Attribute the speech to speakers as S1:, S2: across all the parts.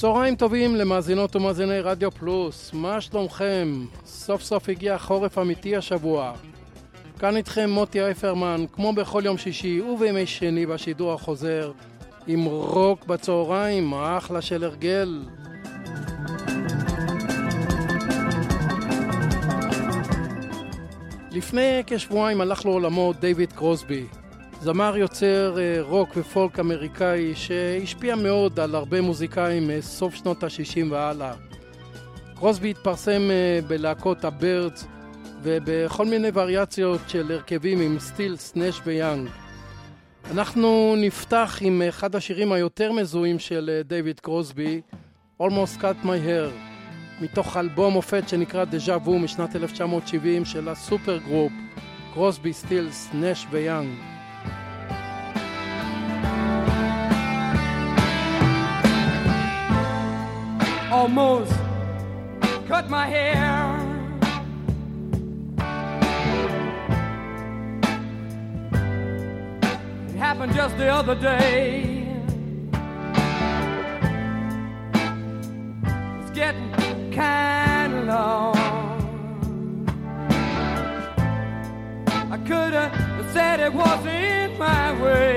S1: צהריים טובים למאזינות ומאזיני רדיו פלוס, מה שלומכם? סוף סוף הגיע חורף אמיתי השבוע. כאן איתכם מוטי אייפרמן, כמו בכל יום שישי ובימי שני בשידור החוזר, עם רוק בצהריים, אחלה של הרגל. לפני כשבועיים הלך לעולמו דיוויד קרוסבי, זמר יוצר אה, רוק ופולק אמריקאי שהשפיע מאוד על הרבה מוזיקאים מסוף שנות ה-60 והלאה. קרוסבי התפרסם אה, בלהקות הבירדס ובכל מיני וריאציות של הרכבים עם סטילס, נש ויאנג. אנחנו נפתח עם אחד השירים היותר מזוהים של אה, דיוויד קרוסבי, Almost Cut My Hair, מתוך אלבום מופת שנקרא דז'ה וו משנת 1970 של ה super group, קרוסבי, סטילס, נש ויאנג.
S2: Almost cut my hair. It happened just the other day. It's getting kind of long. I could have said it wasn't my way.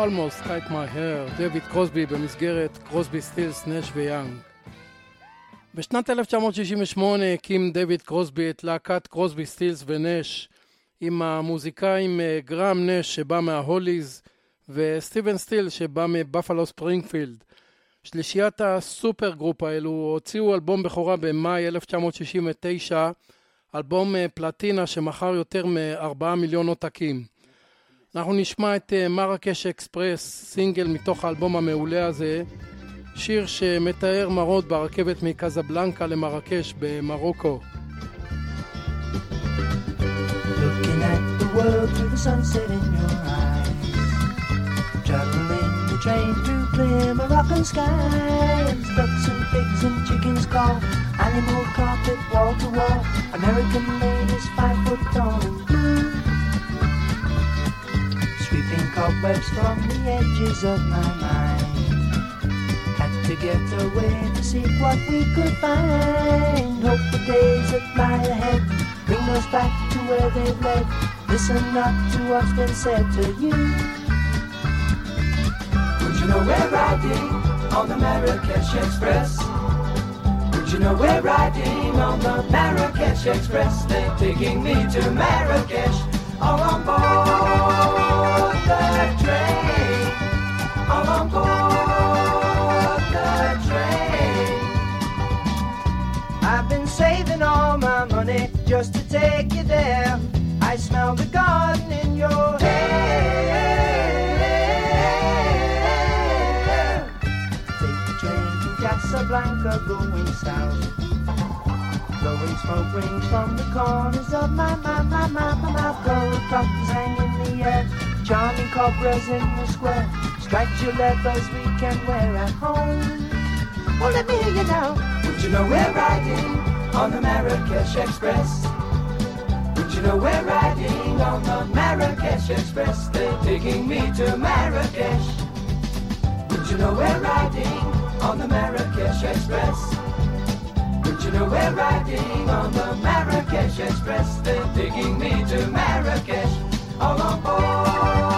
S3: Almost Cut My Hair, דויד קרוסבי במסגרת קרוסבי סטילס, נש ויאנג. בשנת 1968 הקים דויד קרוסבי את להקת קרוסבי סטילס ונש עם המוזיקאים אה, גראם נש שבא מההוליז וסטיבן סטילס שבא מבפלו ספרינגפילד. שלישיית ה super group האלו הוציאו אלבום בכורה במאי 1969, אלבום אה, פלטינה שמכר יותר מ-4 מיליון עותקים. אנחנו נשמע את אה, מרקש אקספרס, סינגל מתוך האלבום המעולה הזה, שיר שמתאר מראות ברכבת מקזבלנקה למרקש במרוקו. Looking at the world through the sunset in your eyes Traveling the train through clear Moroccan skies Ducks and pigs and chickens call Animal carpet wall to wall American ladies five foot tall and Sweeping cobwebs from the edges of my mind. Had to get away to seek what we could find. Hope the days that lie ahead bring us back to where they've led. Listen not to what's been said to you. Would you know we're riding on the Marrakesh Express? Would you know we're riding on the Marrakesh Express? They're taking me to Marrakesh all on board just to take you there. I smell the garden in your hair. Take the train to Casablanca going south. Blowing smoke rings from the corners of my, my, my, my, my mouth. Gold buttons hang in the air. Charming cobras in the square. Striped leathers we can wear at home. Well, let me hear you now. Would you know we're riding on the Marrakesh Express? Would you know we're riding on the Marrakesh Express? They're taking me to Marrakesh. Would you know we're riding on the Marrakesh Express? Would you know we're riding on the Marrakesh Express? They're taking me to Marrakesh all aboard!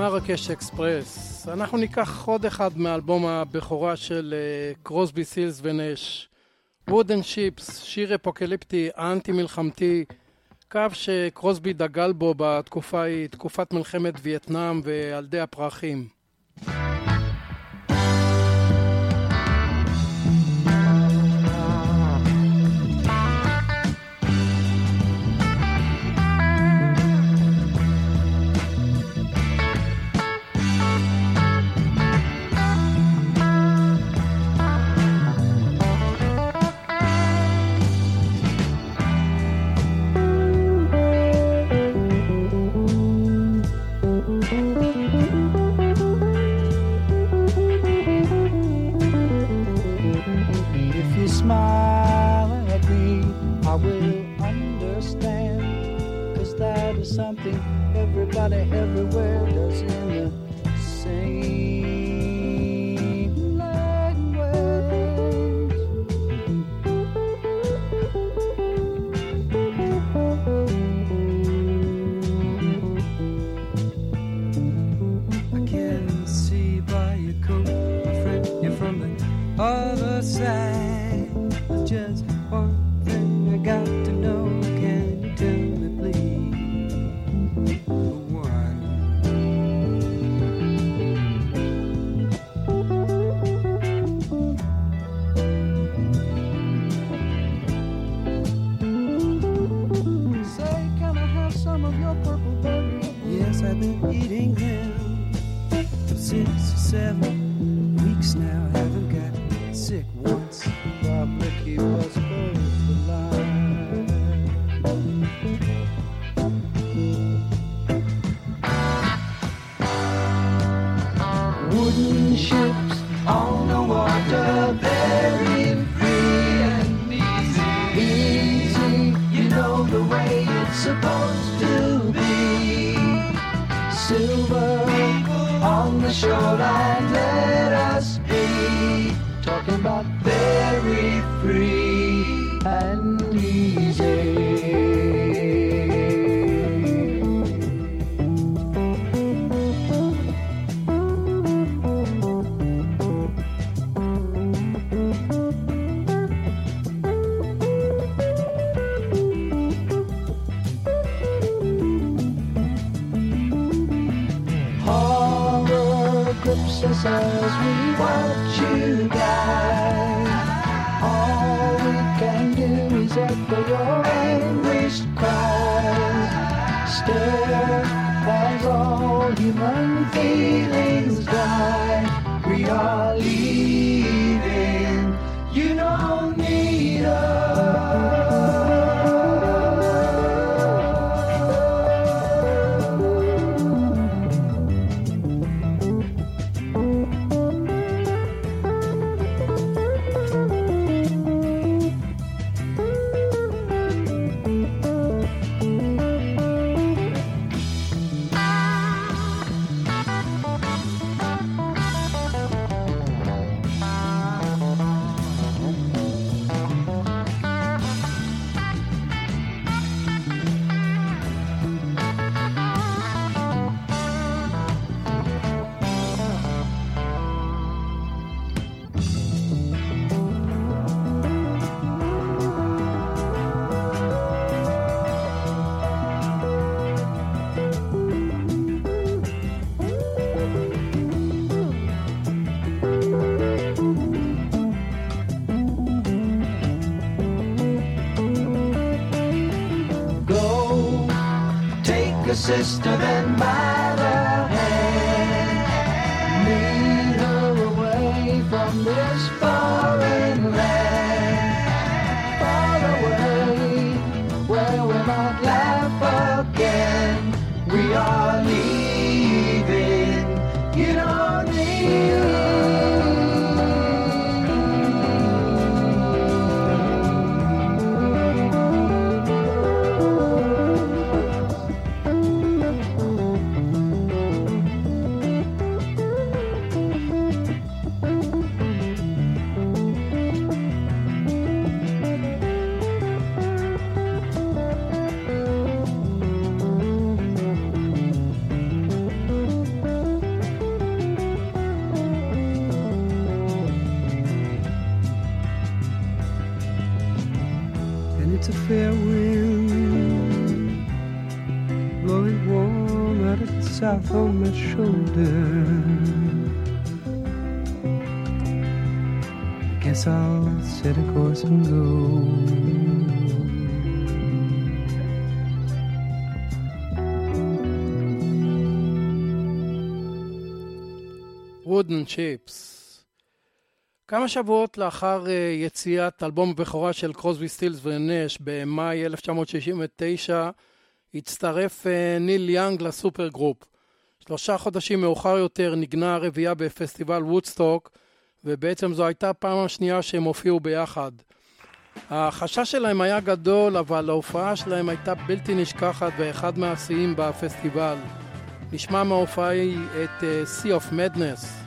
S3: מרקש אקספרס. אנחנו ניקח עוד אחד מאלבום הבכורה של קרוסבי סילס ונש. וודן שיפס, שיר אפוקליפטי, אנטי מלחמתי, קו שקרוסבי דגל בו בתקופה ההיא, תקופת מלחמת וייטנאם וילדי הפרחים.
S4: a
S5: fair wind blowing warm out of the south on my shoulder. Guess I'll set a course and go.
S6: wooden chips. כמה שבועות לאחר אה, יציאת אלבום הבכורה של קרוסבי סטילס ונש במאי 1969, הצטרף אה, ניל יאנג ל super group. שלושה חודשים מאוחר יותר נגנה הרביעייה בפסטיבל וודסטוק, ובעצם זו הייתה הפעם השנייה שהם הופיעו ביחד. החשש שלהם היה גדול, אבל ההופעה שלהם הייתה בלתי נשכחת ואחד מהשיאים בפסטיבל. נשמע מההופעה היא את אה, Sea of Madness.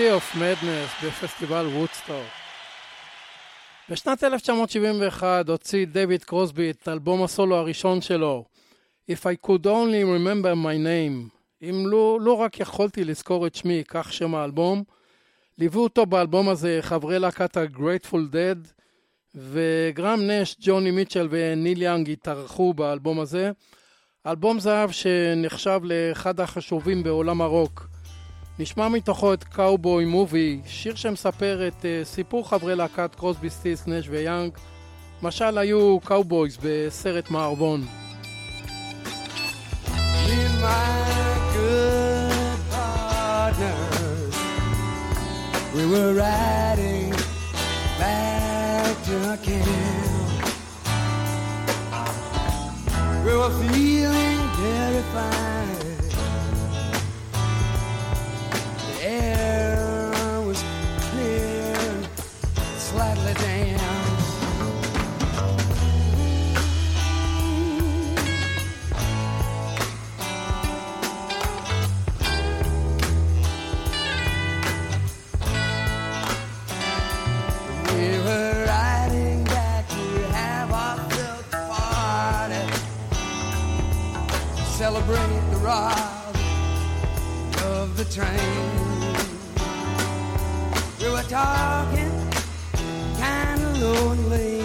S7: Legacy of Madness
S2: בפסטיבל וודסטוק. בשנת 1971 הוציא דויד קרוסבי את אלבום הסולו הראשון שלו, If I could only remember my name, אם לא, לא רק יכולתי לזכור את שמי, כך שם האלבום. ליוו אותו באלבום הזה חברי להקת ה-Grateful Dead, וגרם נש, ג'וני מיטשל וניל יאנג התארחו באלבום הזה. אלבום זהב שנחשב לאחד החשובים בעולם הרוק. נשמע מתוכו את Cowboy Movie, שיר שמספר את uh, סיפור חברי להקת קרוסבי סטילס, נש ויאנג. משל היו cowboys בסרט מערבון. We were feeling terrified. cars of the train. We were talking, kind of lonely.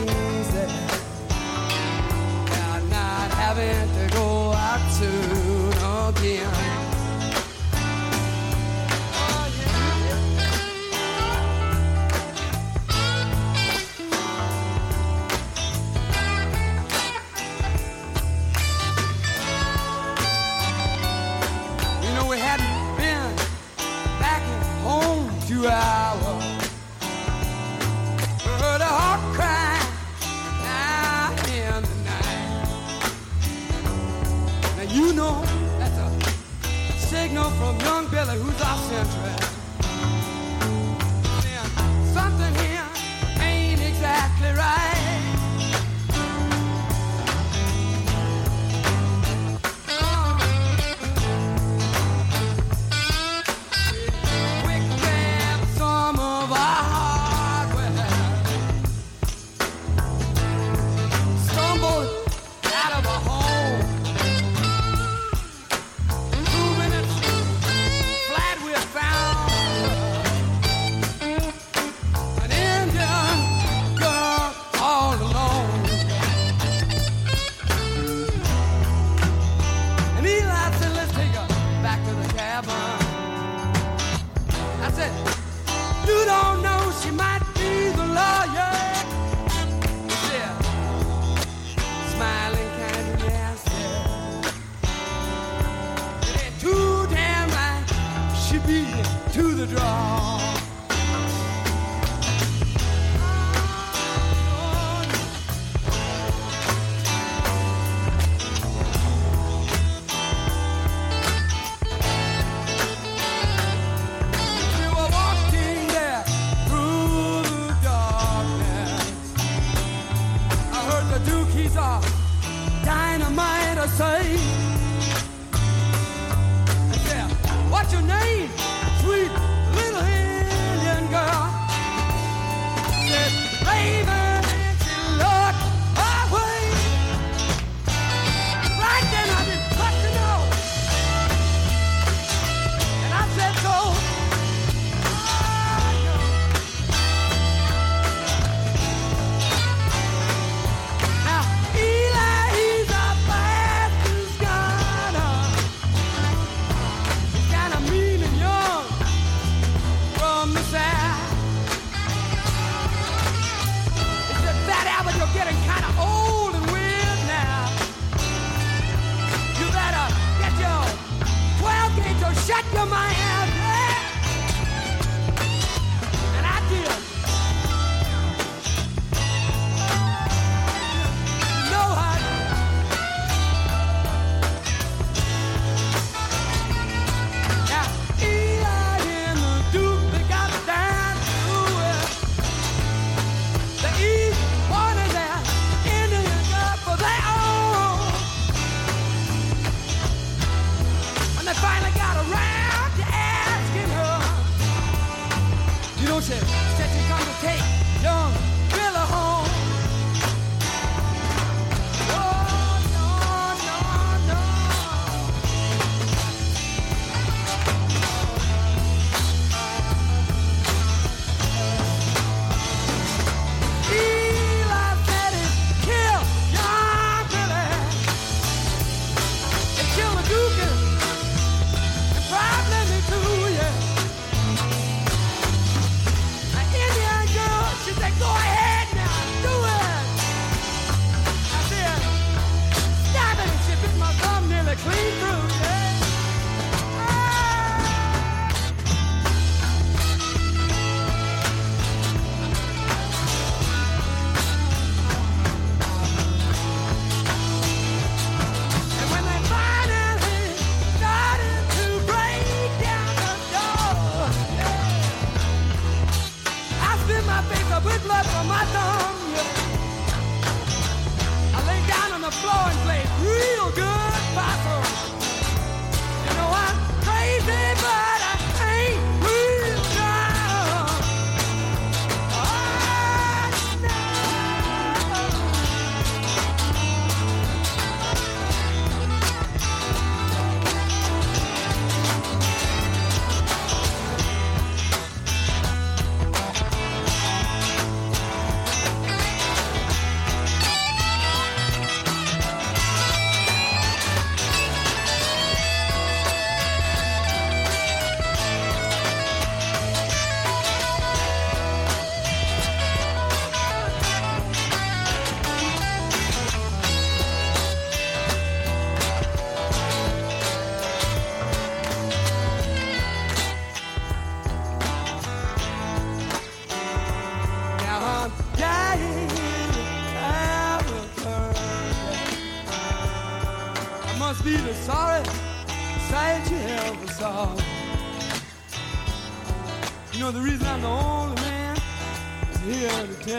S2: You.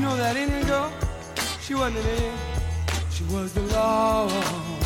S2: Know
S5: that Indian girl, she wasn't an she was the law.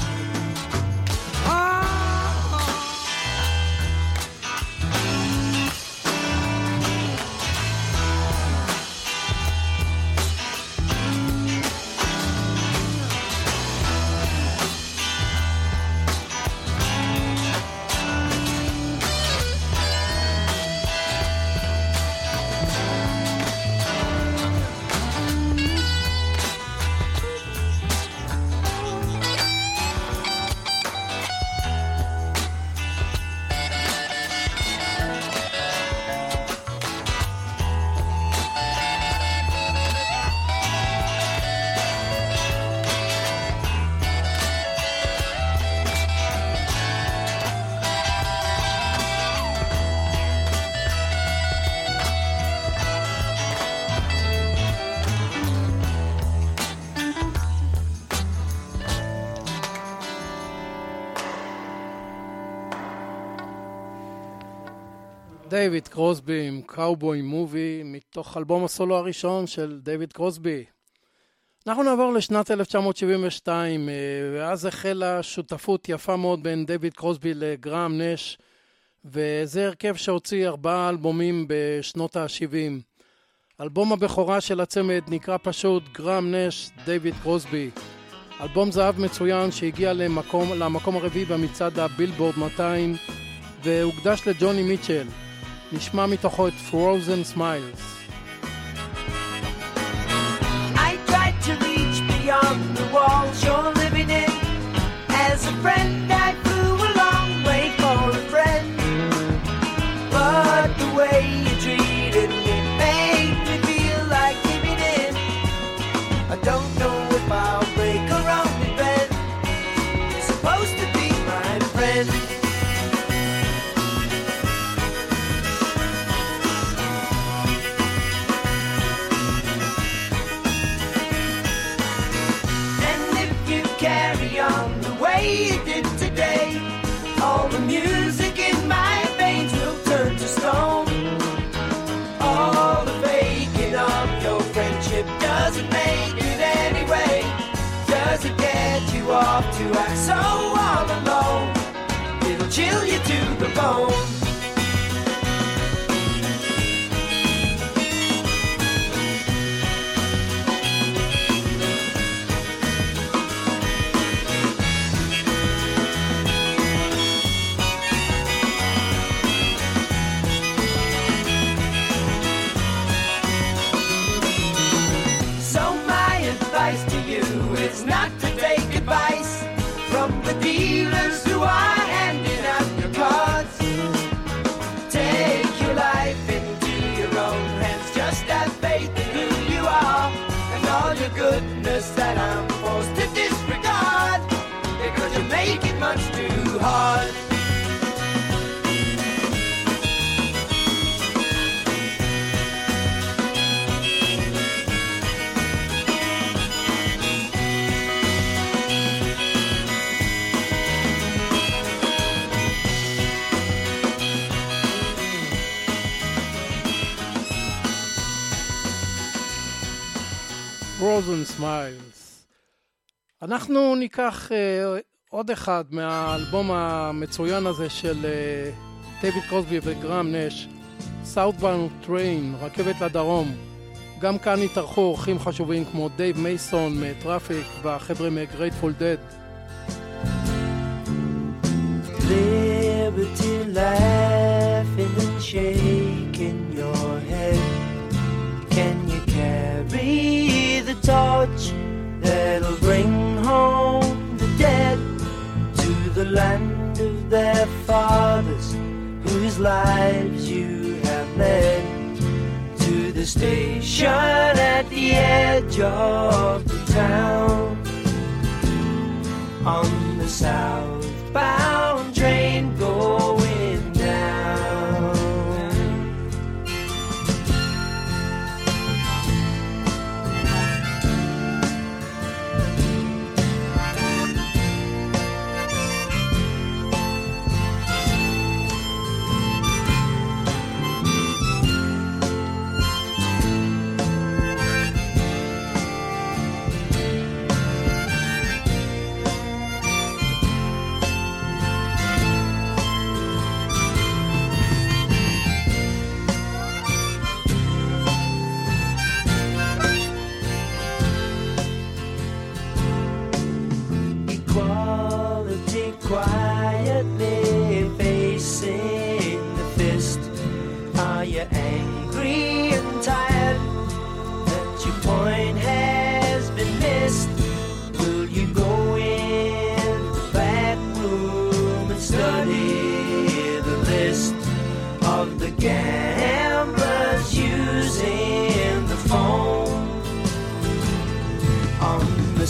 S1: דייוויד קרוסבי עם Cowboy Movie מתוך אלבום הסולו הראשון של דייוויד קרוסבי. אנחנו נעבור לשנת 1972 אה, ואז החלה שותפות יפה מאוד בין דייוויד קרוסבי לגראם נש וזה הרכב שהוציא ארבעה אלבומים בשנות ה-70. אלבום הבכורה של הצמד נקרא פשוט גראם נש דייוויד קרוסבי. אלבום זהב מצוין שהגיע למקום, למקום הרביעי במצעד הבילבורד 200 והוקדש לג'וני מיטשל. נשמע מתוכו את Frozen Smiles.
S3: I tried to reach beyond the walls you're living in. As a friend, I
S1: Smiles. אנחנו ניקח אה, עוד אחד מהאלבום המצוין הזה של אה, דייוויד קרוסבי וגראם נש, Southbound Train, רכבת לדרום. גם כאן התארחו אורחים חשובים כמו דייב מייסון מטראפיק והחבר'ה מגרייטפול דד.
S3: Liberty laughing and shaking your head. Torch that'll bring home the dead to the land of their fathers whose lives you have led? To the station at the edge of the town on the southbound train going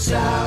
S3: sound.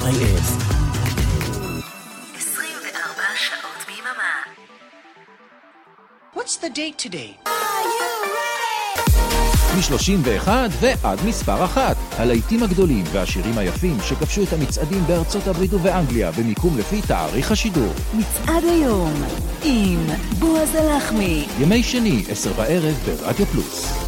S3: co.il.
S8: 24 שעות ביממה.
S9: What's the date today?
S10: מ-31 ועד מספר אחת. הלהיטים הגדולים והשירים היפים שכבשו את המצעדים בארצות הברית ובאנגליה במיקום לפי תאריך השידור.
S8: מצעד היום עם בועז הלחמי.
S10: ימי שני, עשר בערב ברדיו פלוס.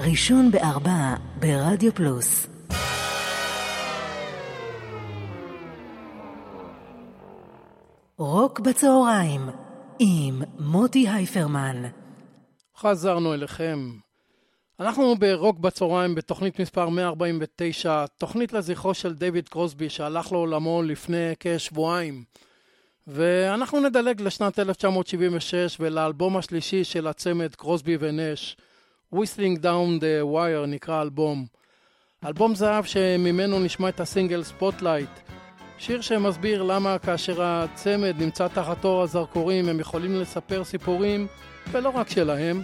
S8: ראשון בארבע ברדיו פלוס. רוק בצהריים עם מוטי הייפרמן.
S1: חזרנו אליכם. אנחנו ברוק בצהריים בתוכנית מספר 149, תוכנית לזכרו של דיוויד קרוסבי שהלך לעולמו לפני כשבועיים. ואנחנו נדלג לשנת 1976 ולאלבום השלישי של הצמד קרוסבי ונש, Whistling Down the Wire נקרא האלבום. אלבום זהב שממנו נשמע את הסינגל Spotlight, שיר שמסביר למה כאשר הצמד נמצא תחת אור הזרקורים הם יכולים לספר סיפורים, ולא רק שלהם.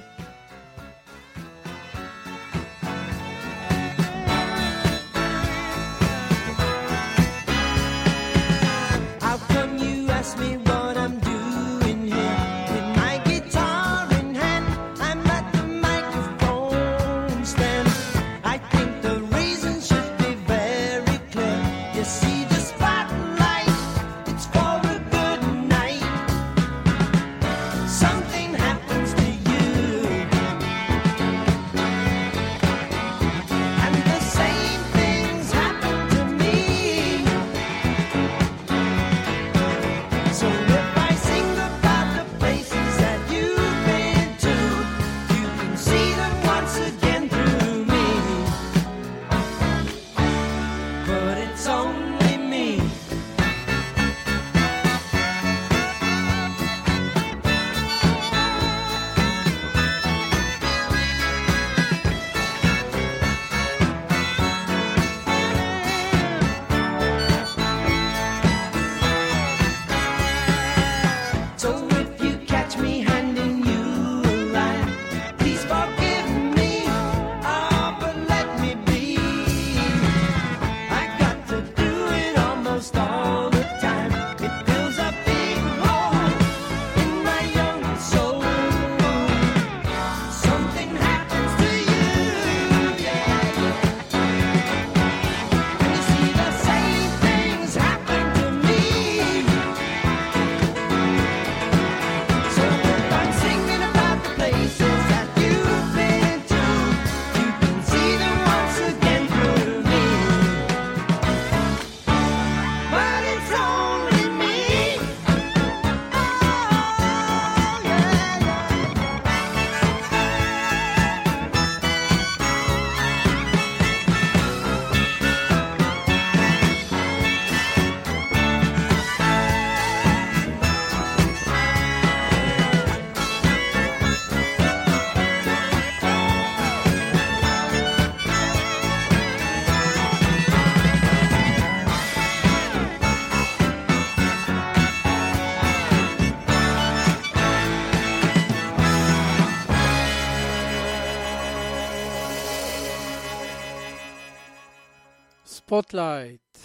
S11: Spotlight.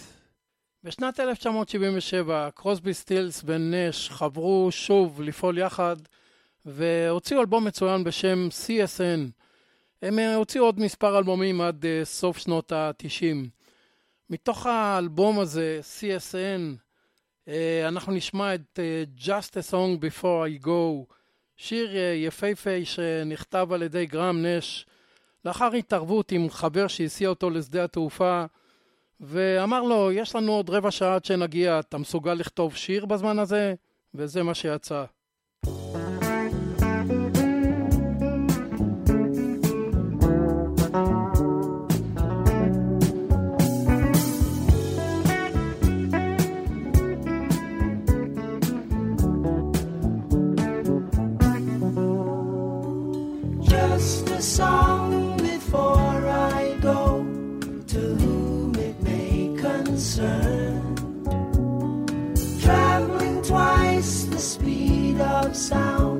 S1: בשנת 1977 קרוסבי סטילס ונש חברו שוב לפעול יחד והוציאו אלבום מצוין בשם CSN. הם אה, הוציאו עוד מספר אלבומים עד אה, סוף שנות ה-90. מתוך האלבום הזה, CSN, אה, אנחנו נשמע את Just a Song Before I Go, שיר יפהפה שנכתב על ידי גרם נש, לאחר התערבות עם חבר שהסיע אותו לשדה התעופה, ואמר לו, יש לנו עוד רבע שעה עד שנגיע, אתה מסוגל לכתוב שיר בזמן הזה? וזה מה שיצא.
S3: Song sound,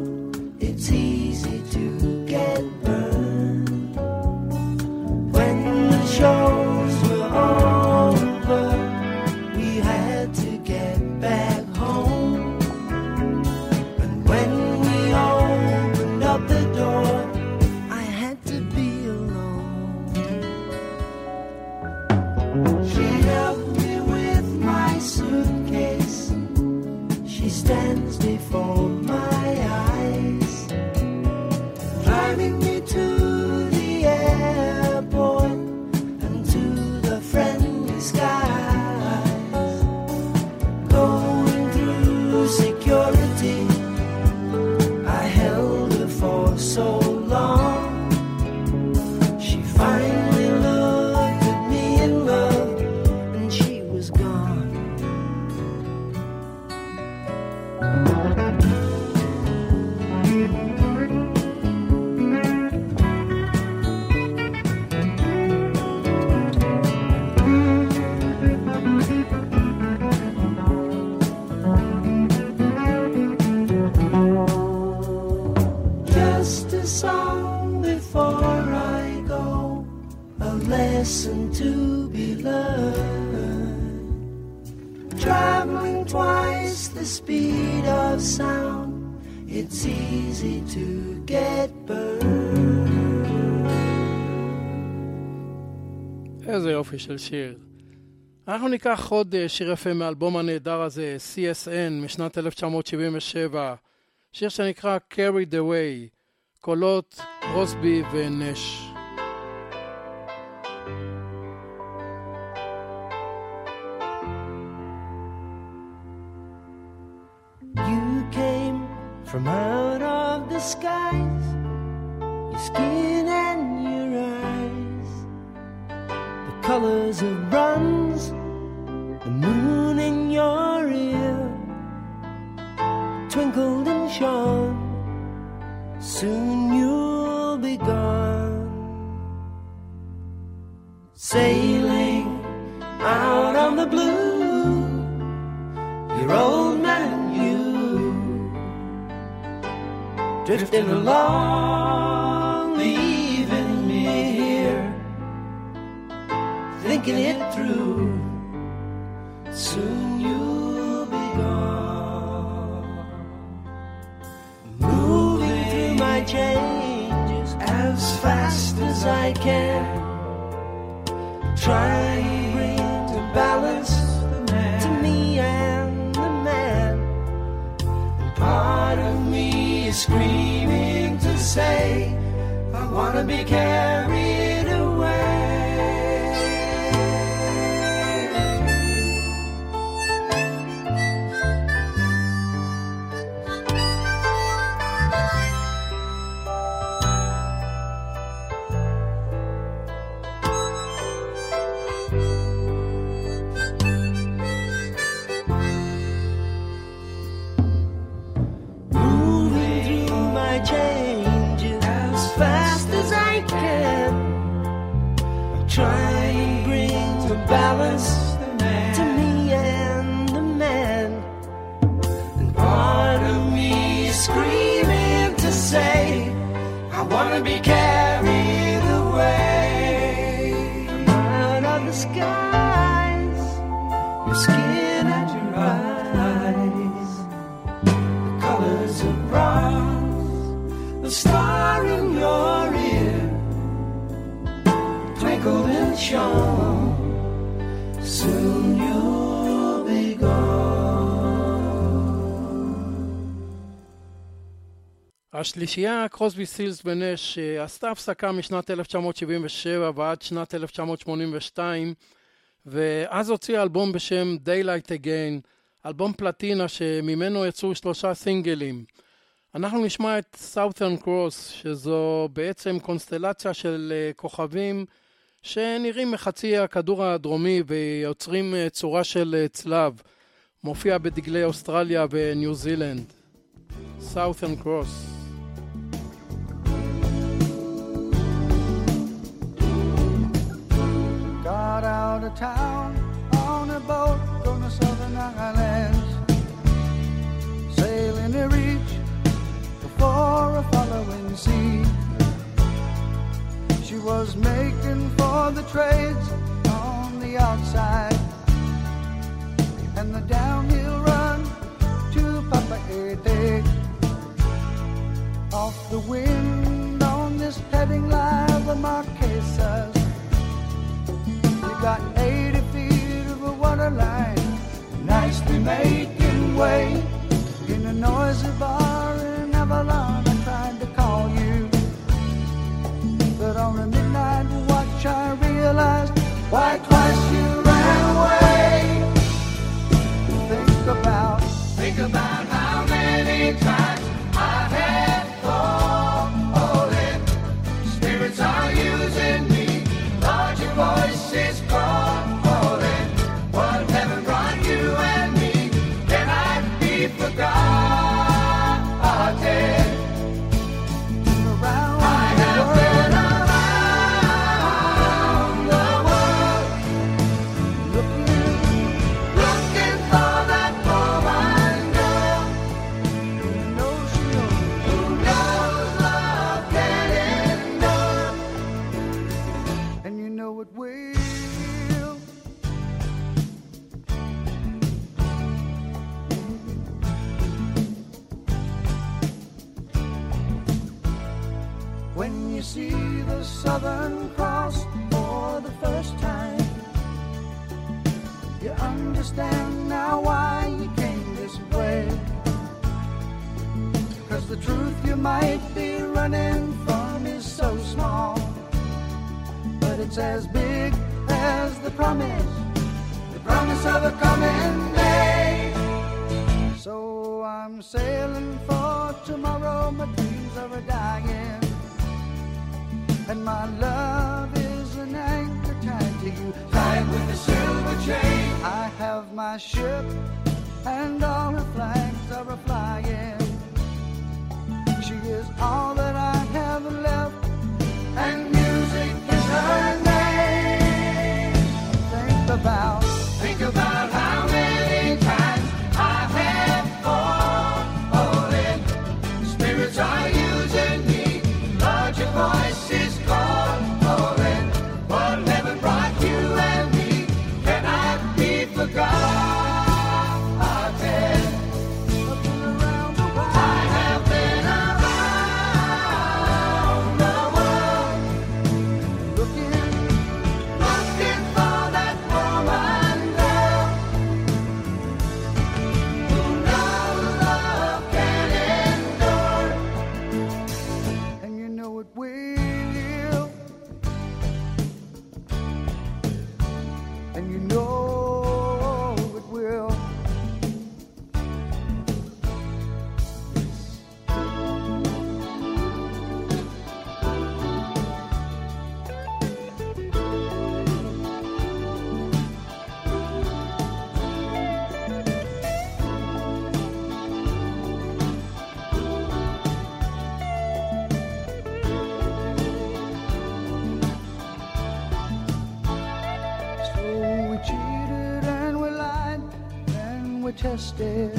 S1: של שיר. אנחנו ניקח עוד אה, שיר יפה מהאלבום הנהדר הזה, CSN, משנת 1977, שיר שנקרא Carry the Way, קולות רוסבי ונש.
S3: From out of the skies, your skin colors of bronze, the moon in your ear, twinkled and shone. Soon you'll be gone, sailing out on the blue your old man you drifting along, thinking it through. Soon you'll be gone, moving through my changes as fast as I can, trying to bring to balance to me and the man. And part of me is screaming to say, I wanna be carried wanna be carried away. Out of the skies, your skin and your eyes, the colors of bronze, the star in your ear, twinkled and shone. Soon you'll.
S1: השלישייה קרוסבי סילס ונש עשתה הפסקה משנת 1977 ועד שנת 1982 ואז הוציאה אלבום בשם Daylight Again, אלבום פלטינה שממנו יצאו שלושה סינגלים. אנחנו נשמע את Southern Cross, שזו בעצם קונסטלציה של אה, כוכבים שנראים מחצי הכדור הדרומי ויוצרים אה, צורה של אה, צלב. מופיע בדגלי אוסטרליה וניו זילנד. Southern Cross.
S12: Got out of town on a boat on the southern islands, sailing to reach before a following sea. She was making for the trades on the outside and the downhill run to Papa Ete. Off the wind on this heading line, the Marquesas. Got 80 feet of a water line, nicely making way in a noisy bar in Avalon. I tried to call you, but on a midnight watch I realized why twice as big as the promise, the promise of a coming day. So I'm sailing for tomorrow, my dreams are a dying, and my love is an anchor tied to you, tied with a silver chain. I have my ship, and all her flags are a flying. She is all that I have left tested.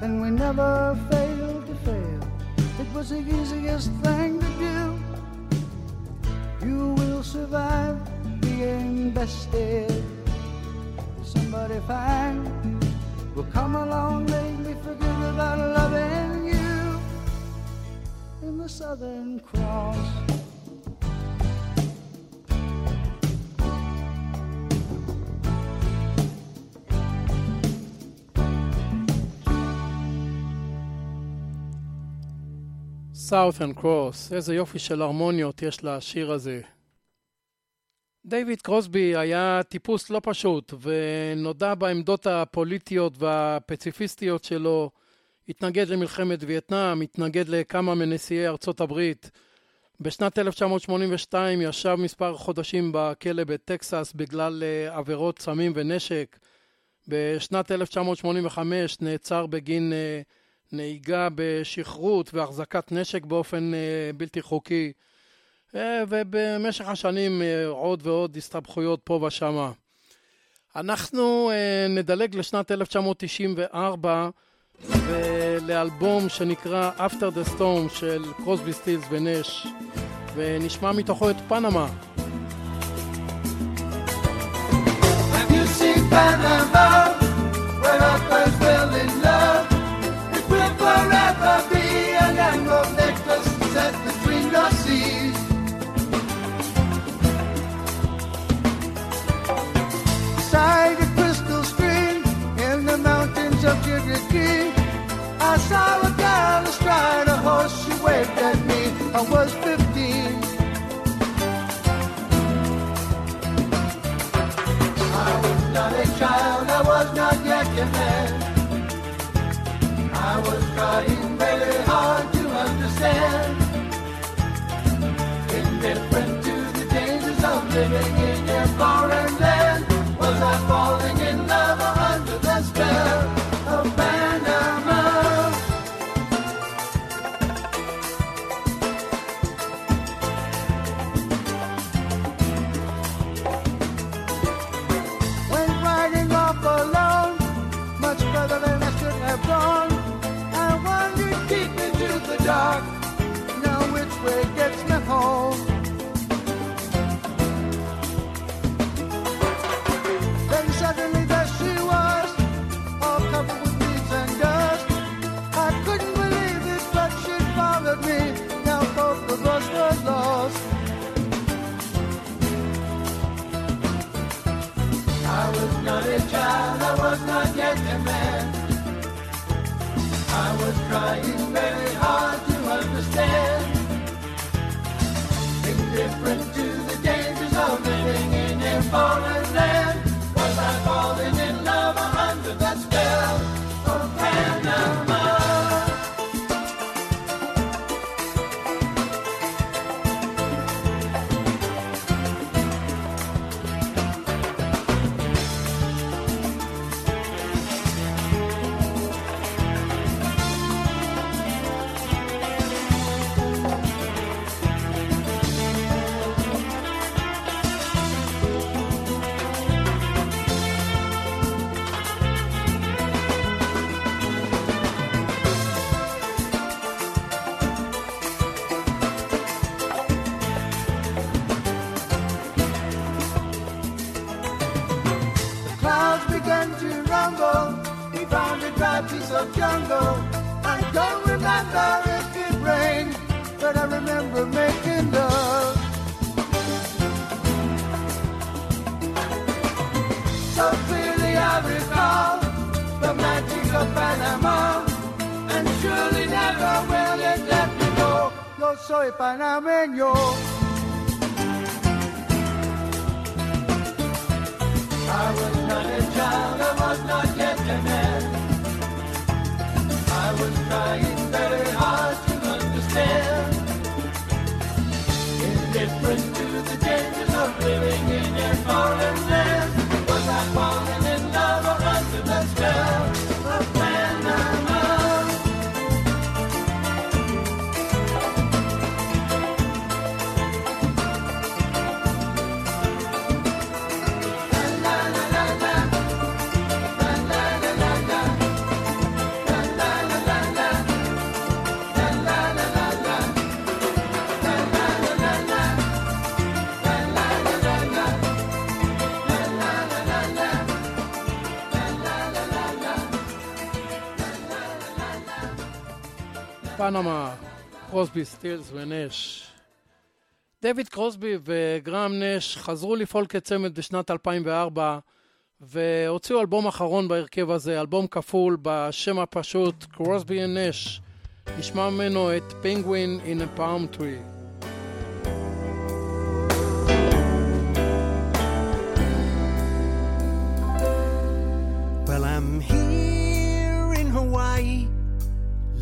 S12: And we never failed to fail. It was the easiest thing to do. You will survive being bested. Somebody fine will come along, make me forget about loving you.
S13: In the Southern Cross.
S1: Southern Cross, איזה יופי של הרמוניות יש לשיר הזה. דיוויד קרוסבי היה טיפוס לא פשוט, ונודע בעמדות הפוליטיות והפציפיסטיות שלו, התנגד למלחמת וייטנאם, התנגד לכמה מנשיאי ארצות הברית. בשנת 1982 ישב מספר חודשים בכלא בטקסס בגלל אה, עבירות סמים ונשק. בשנת 1985 נעצר בגין אה, נהיגה בשכרות והחזקת נשק באופן אה, בלתי חוקי. ובמשך השנים עוד ועוד הסתבכויות פה ושמה. אנחנו נדלג לשנת 1994 ולאלבום שנקרא After the Storm של קרוסבי סטילס ונש ונשמע מתוכו את פנמה.
S12: Panama? Where our first fell in love. Saw a girl astride a horse. She waved at me. I was 15. I was not a child, I was not yet a man. I was trying was not yet a man. I was trying
S1: פנמה, קרוסבי, סטילס ונש. דויד קרוסבי וגראם נש חזרו לפעול כצמד בשנת 2004 והוציאו אלבום אחרון בהרכב הזה, אלבום כפול בשם הפשוט קרוסבי ונש. נשמע ממנו את פינגווין in a palm tree.
S3: Well, I'm here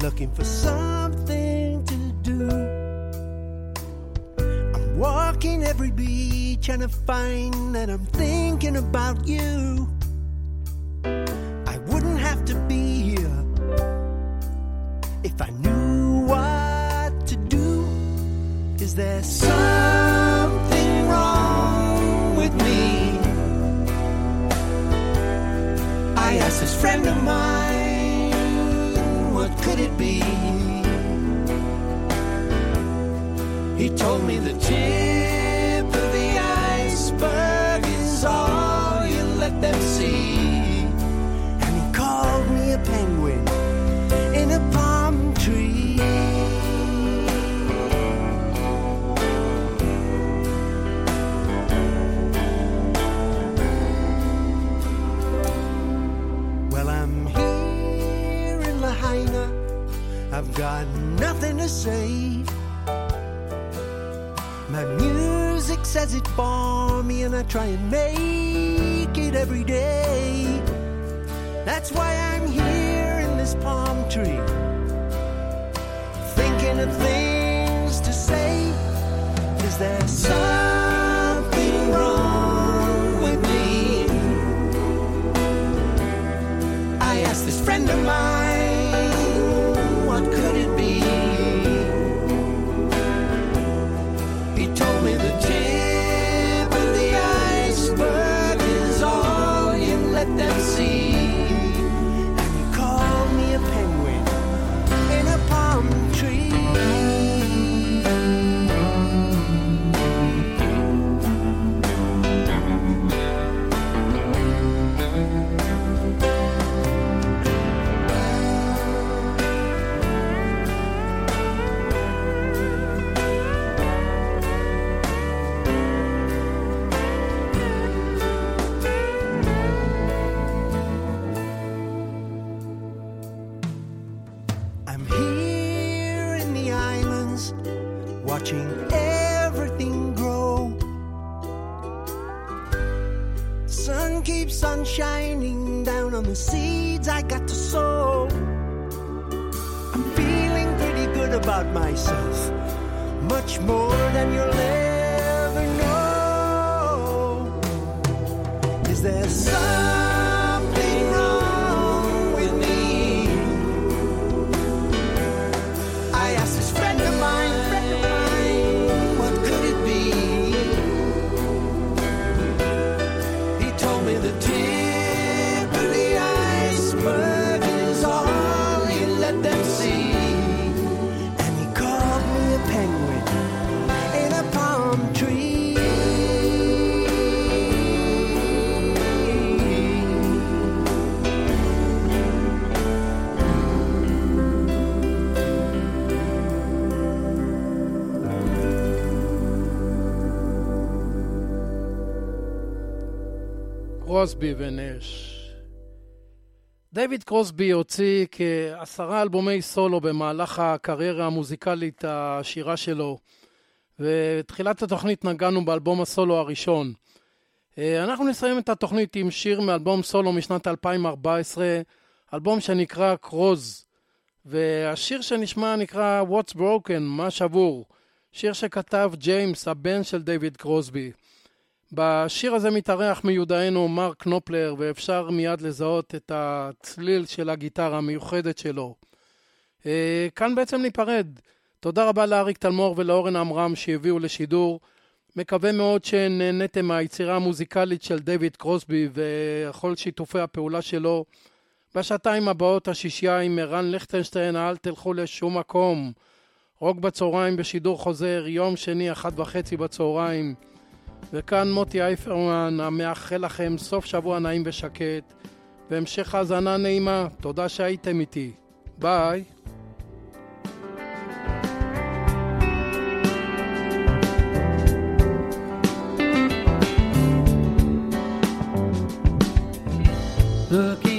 S3: looking for something to do. I'm walking every beach and I find that I'm thinking about you. I wouldn't have to be here if I knew what to do. Is there something wrong with me? I asked this friend of mine, could it be? He told me the tip of the iceberg is all you let them see. I've got nothing to say. My music says it for me, and I try and make it every day. That's why I'm here in this palm tree, thinking of things to say. Is there something the seeds I got to sow. I'm feeling pretty good about myself, much more than you'll
S1: קרוסבי ונש. דיוויד קרוסבי הוציא כעשרה אלבומי סולו במהלך הקריירה המוזיקלית העשירה שלו, ותחילת התוכנית נגענו באלבום הסולו הראשון. אה, אנחנו נסיים את התוכנית עם שיר מאלבום סולו משנת 2014, אלבום שנקרא קרוז, והשיר שנשמע נקרא What's Broken, מה שבור, שיר שכתב ג'יימס, הבן של דיוויד קרוסבי. בשיר הזה מתארח מיודענו מרק קנופלר, ואפשר מיד לזהות את הצליל של הגיטרה המיוחדת שלו. אה, כאן בעצם ניפרד. תודה רבה לאריק תלמור ולאורן עמרם שהביאו לשידור. מקווה מאוד שנהניתם מהיצירה המוזיקלית של דיוויד קרוסבי וכל שיתופי הפעולה שלו. בשעתיים הבאות השישייה עם ערן ליכטנשטיין, אל תלכו לשום מקום. רוק בצהריים בשידור חוזר, יום שני, אחת וחצי בצהריים. וכאן מוטי אייפרמן המאחל לכם סוף שבוע נעים ושקט והמשך האזנה נעימה. תודה שהייתם איתי. ביי.
S2: Look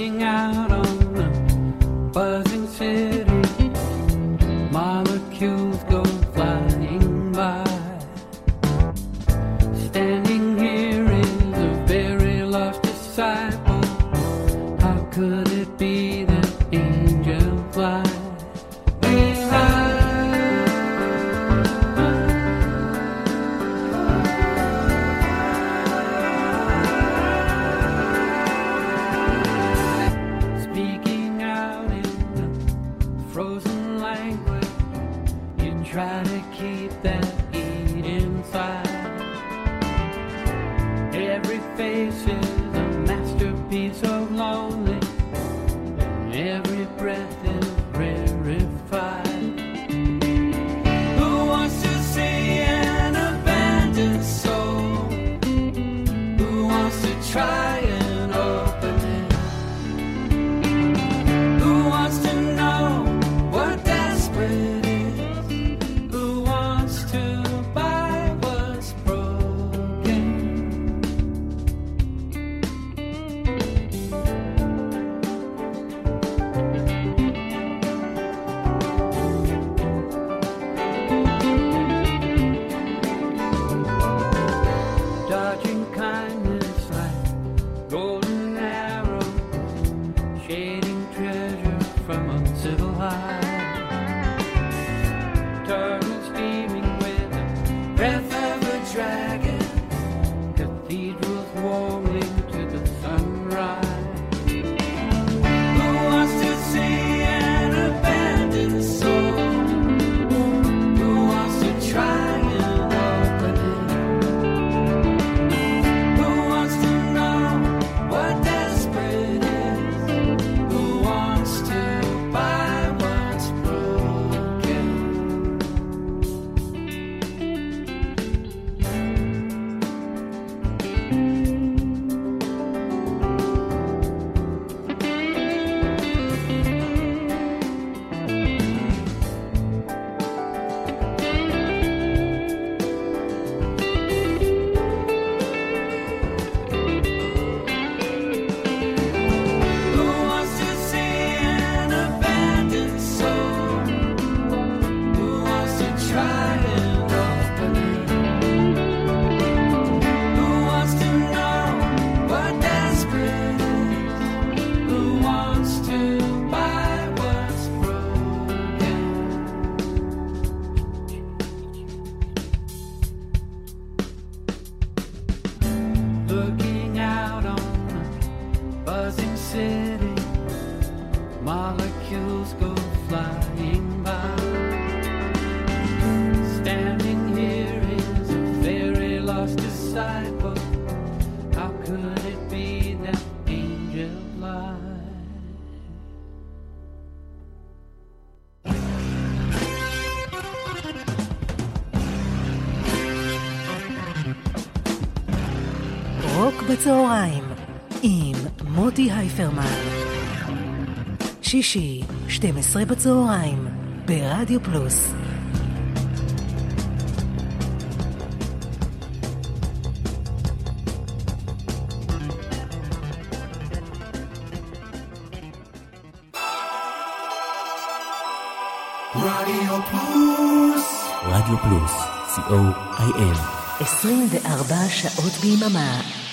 S2: בצהריים עם מוטי הייפרמן. שישי, 12 בצהריים, ברדיו פלוס.
S3: רדיו פלוס,
S14: רדיו פלוס, co.il
S2: 24 שעות ביממה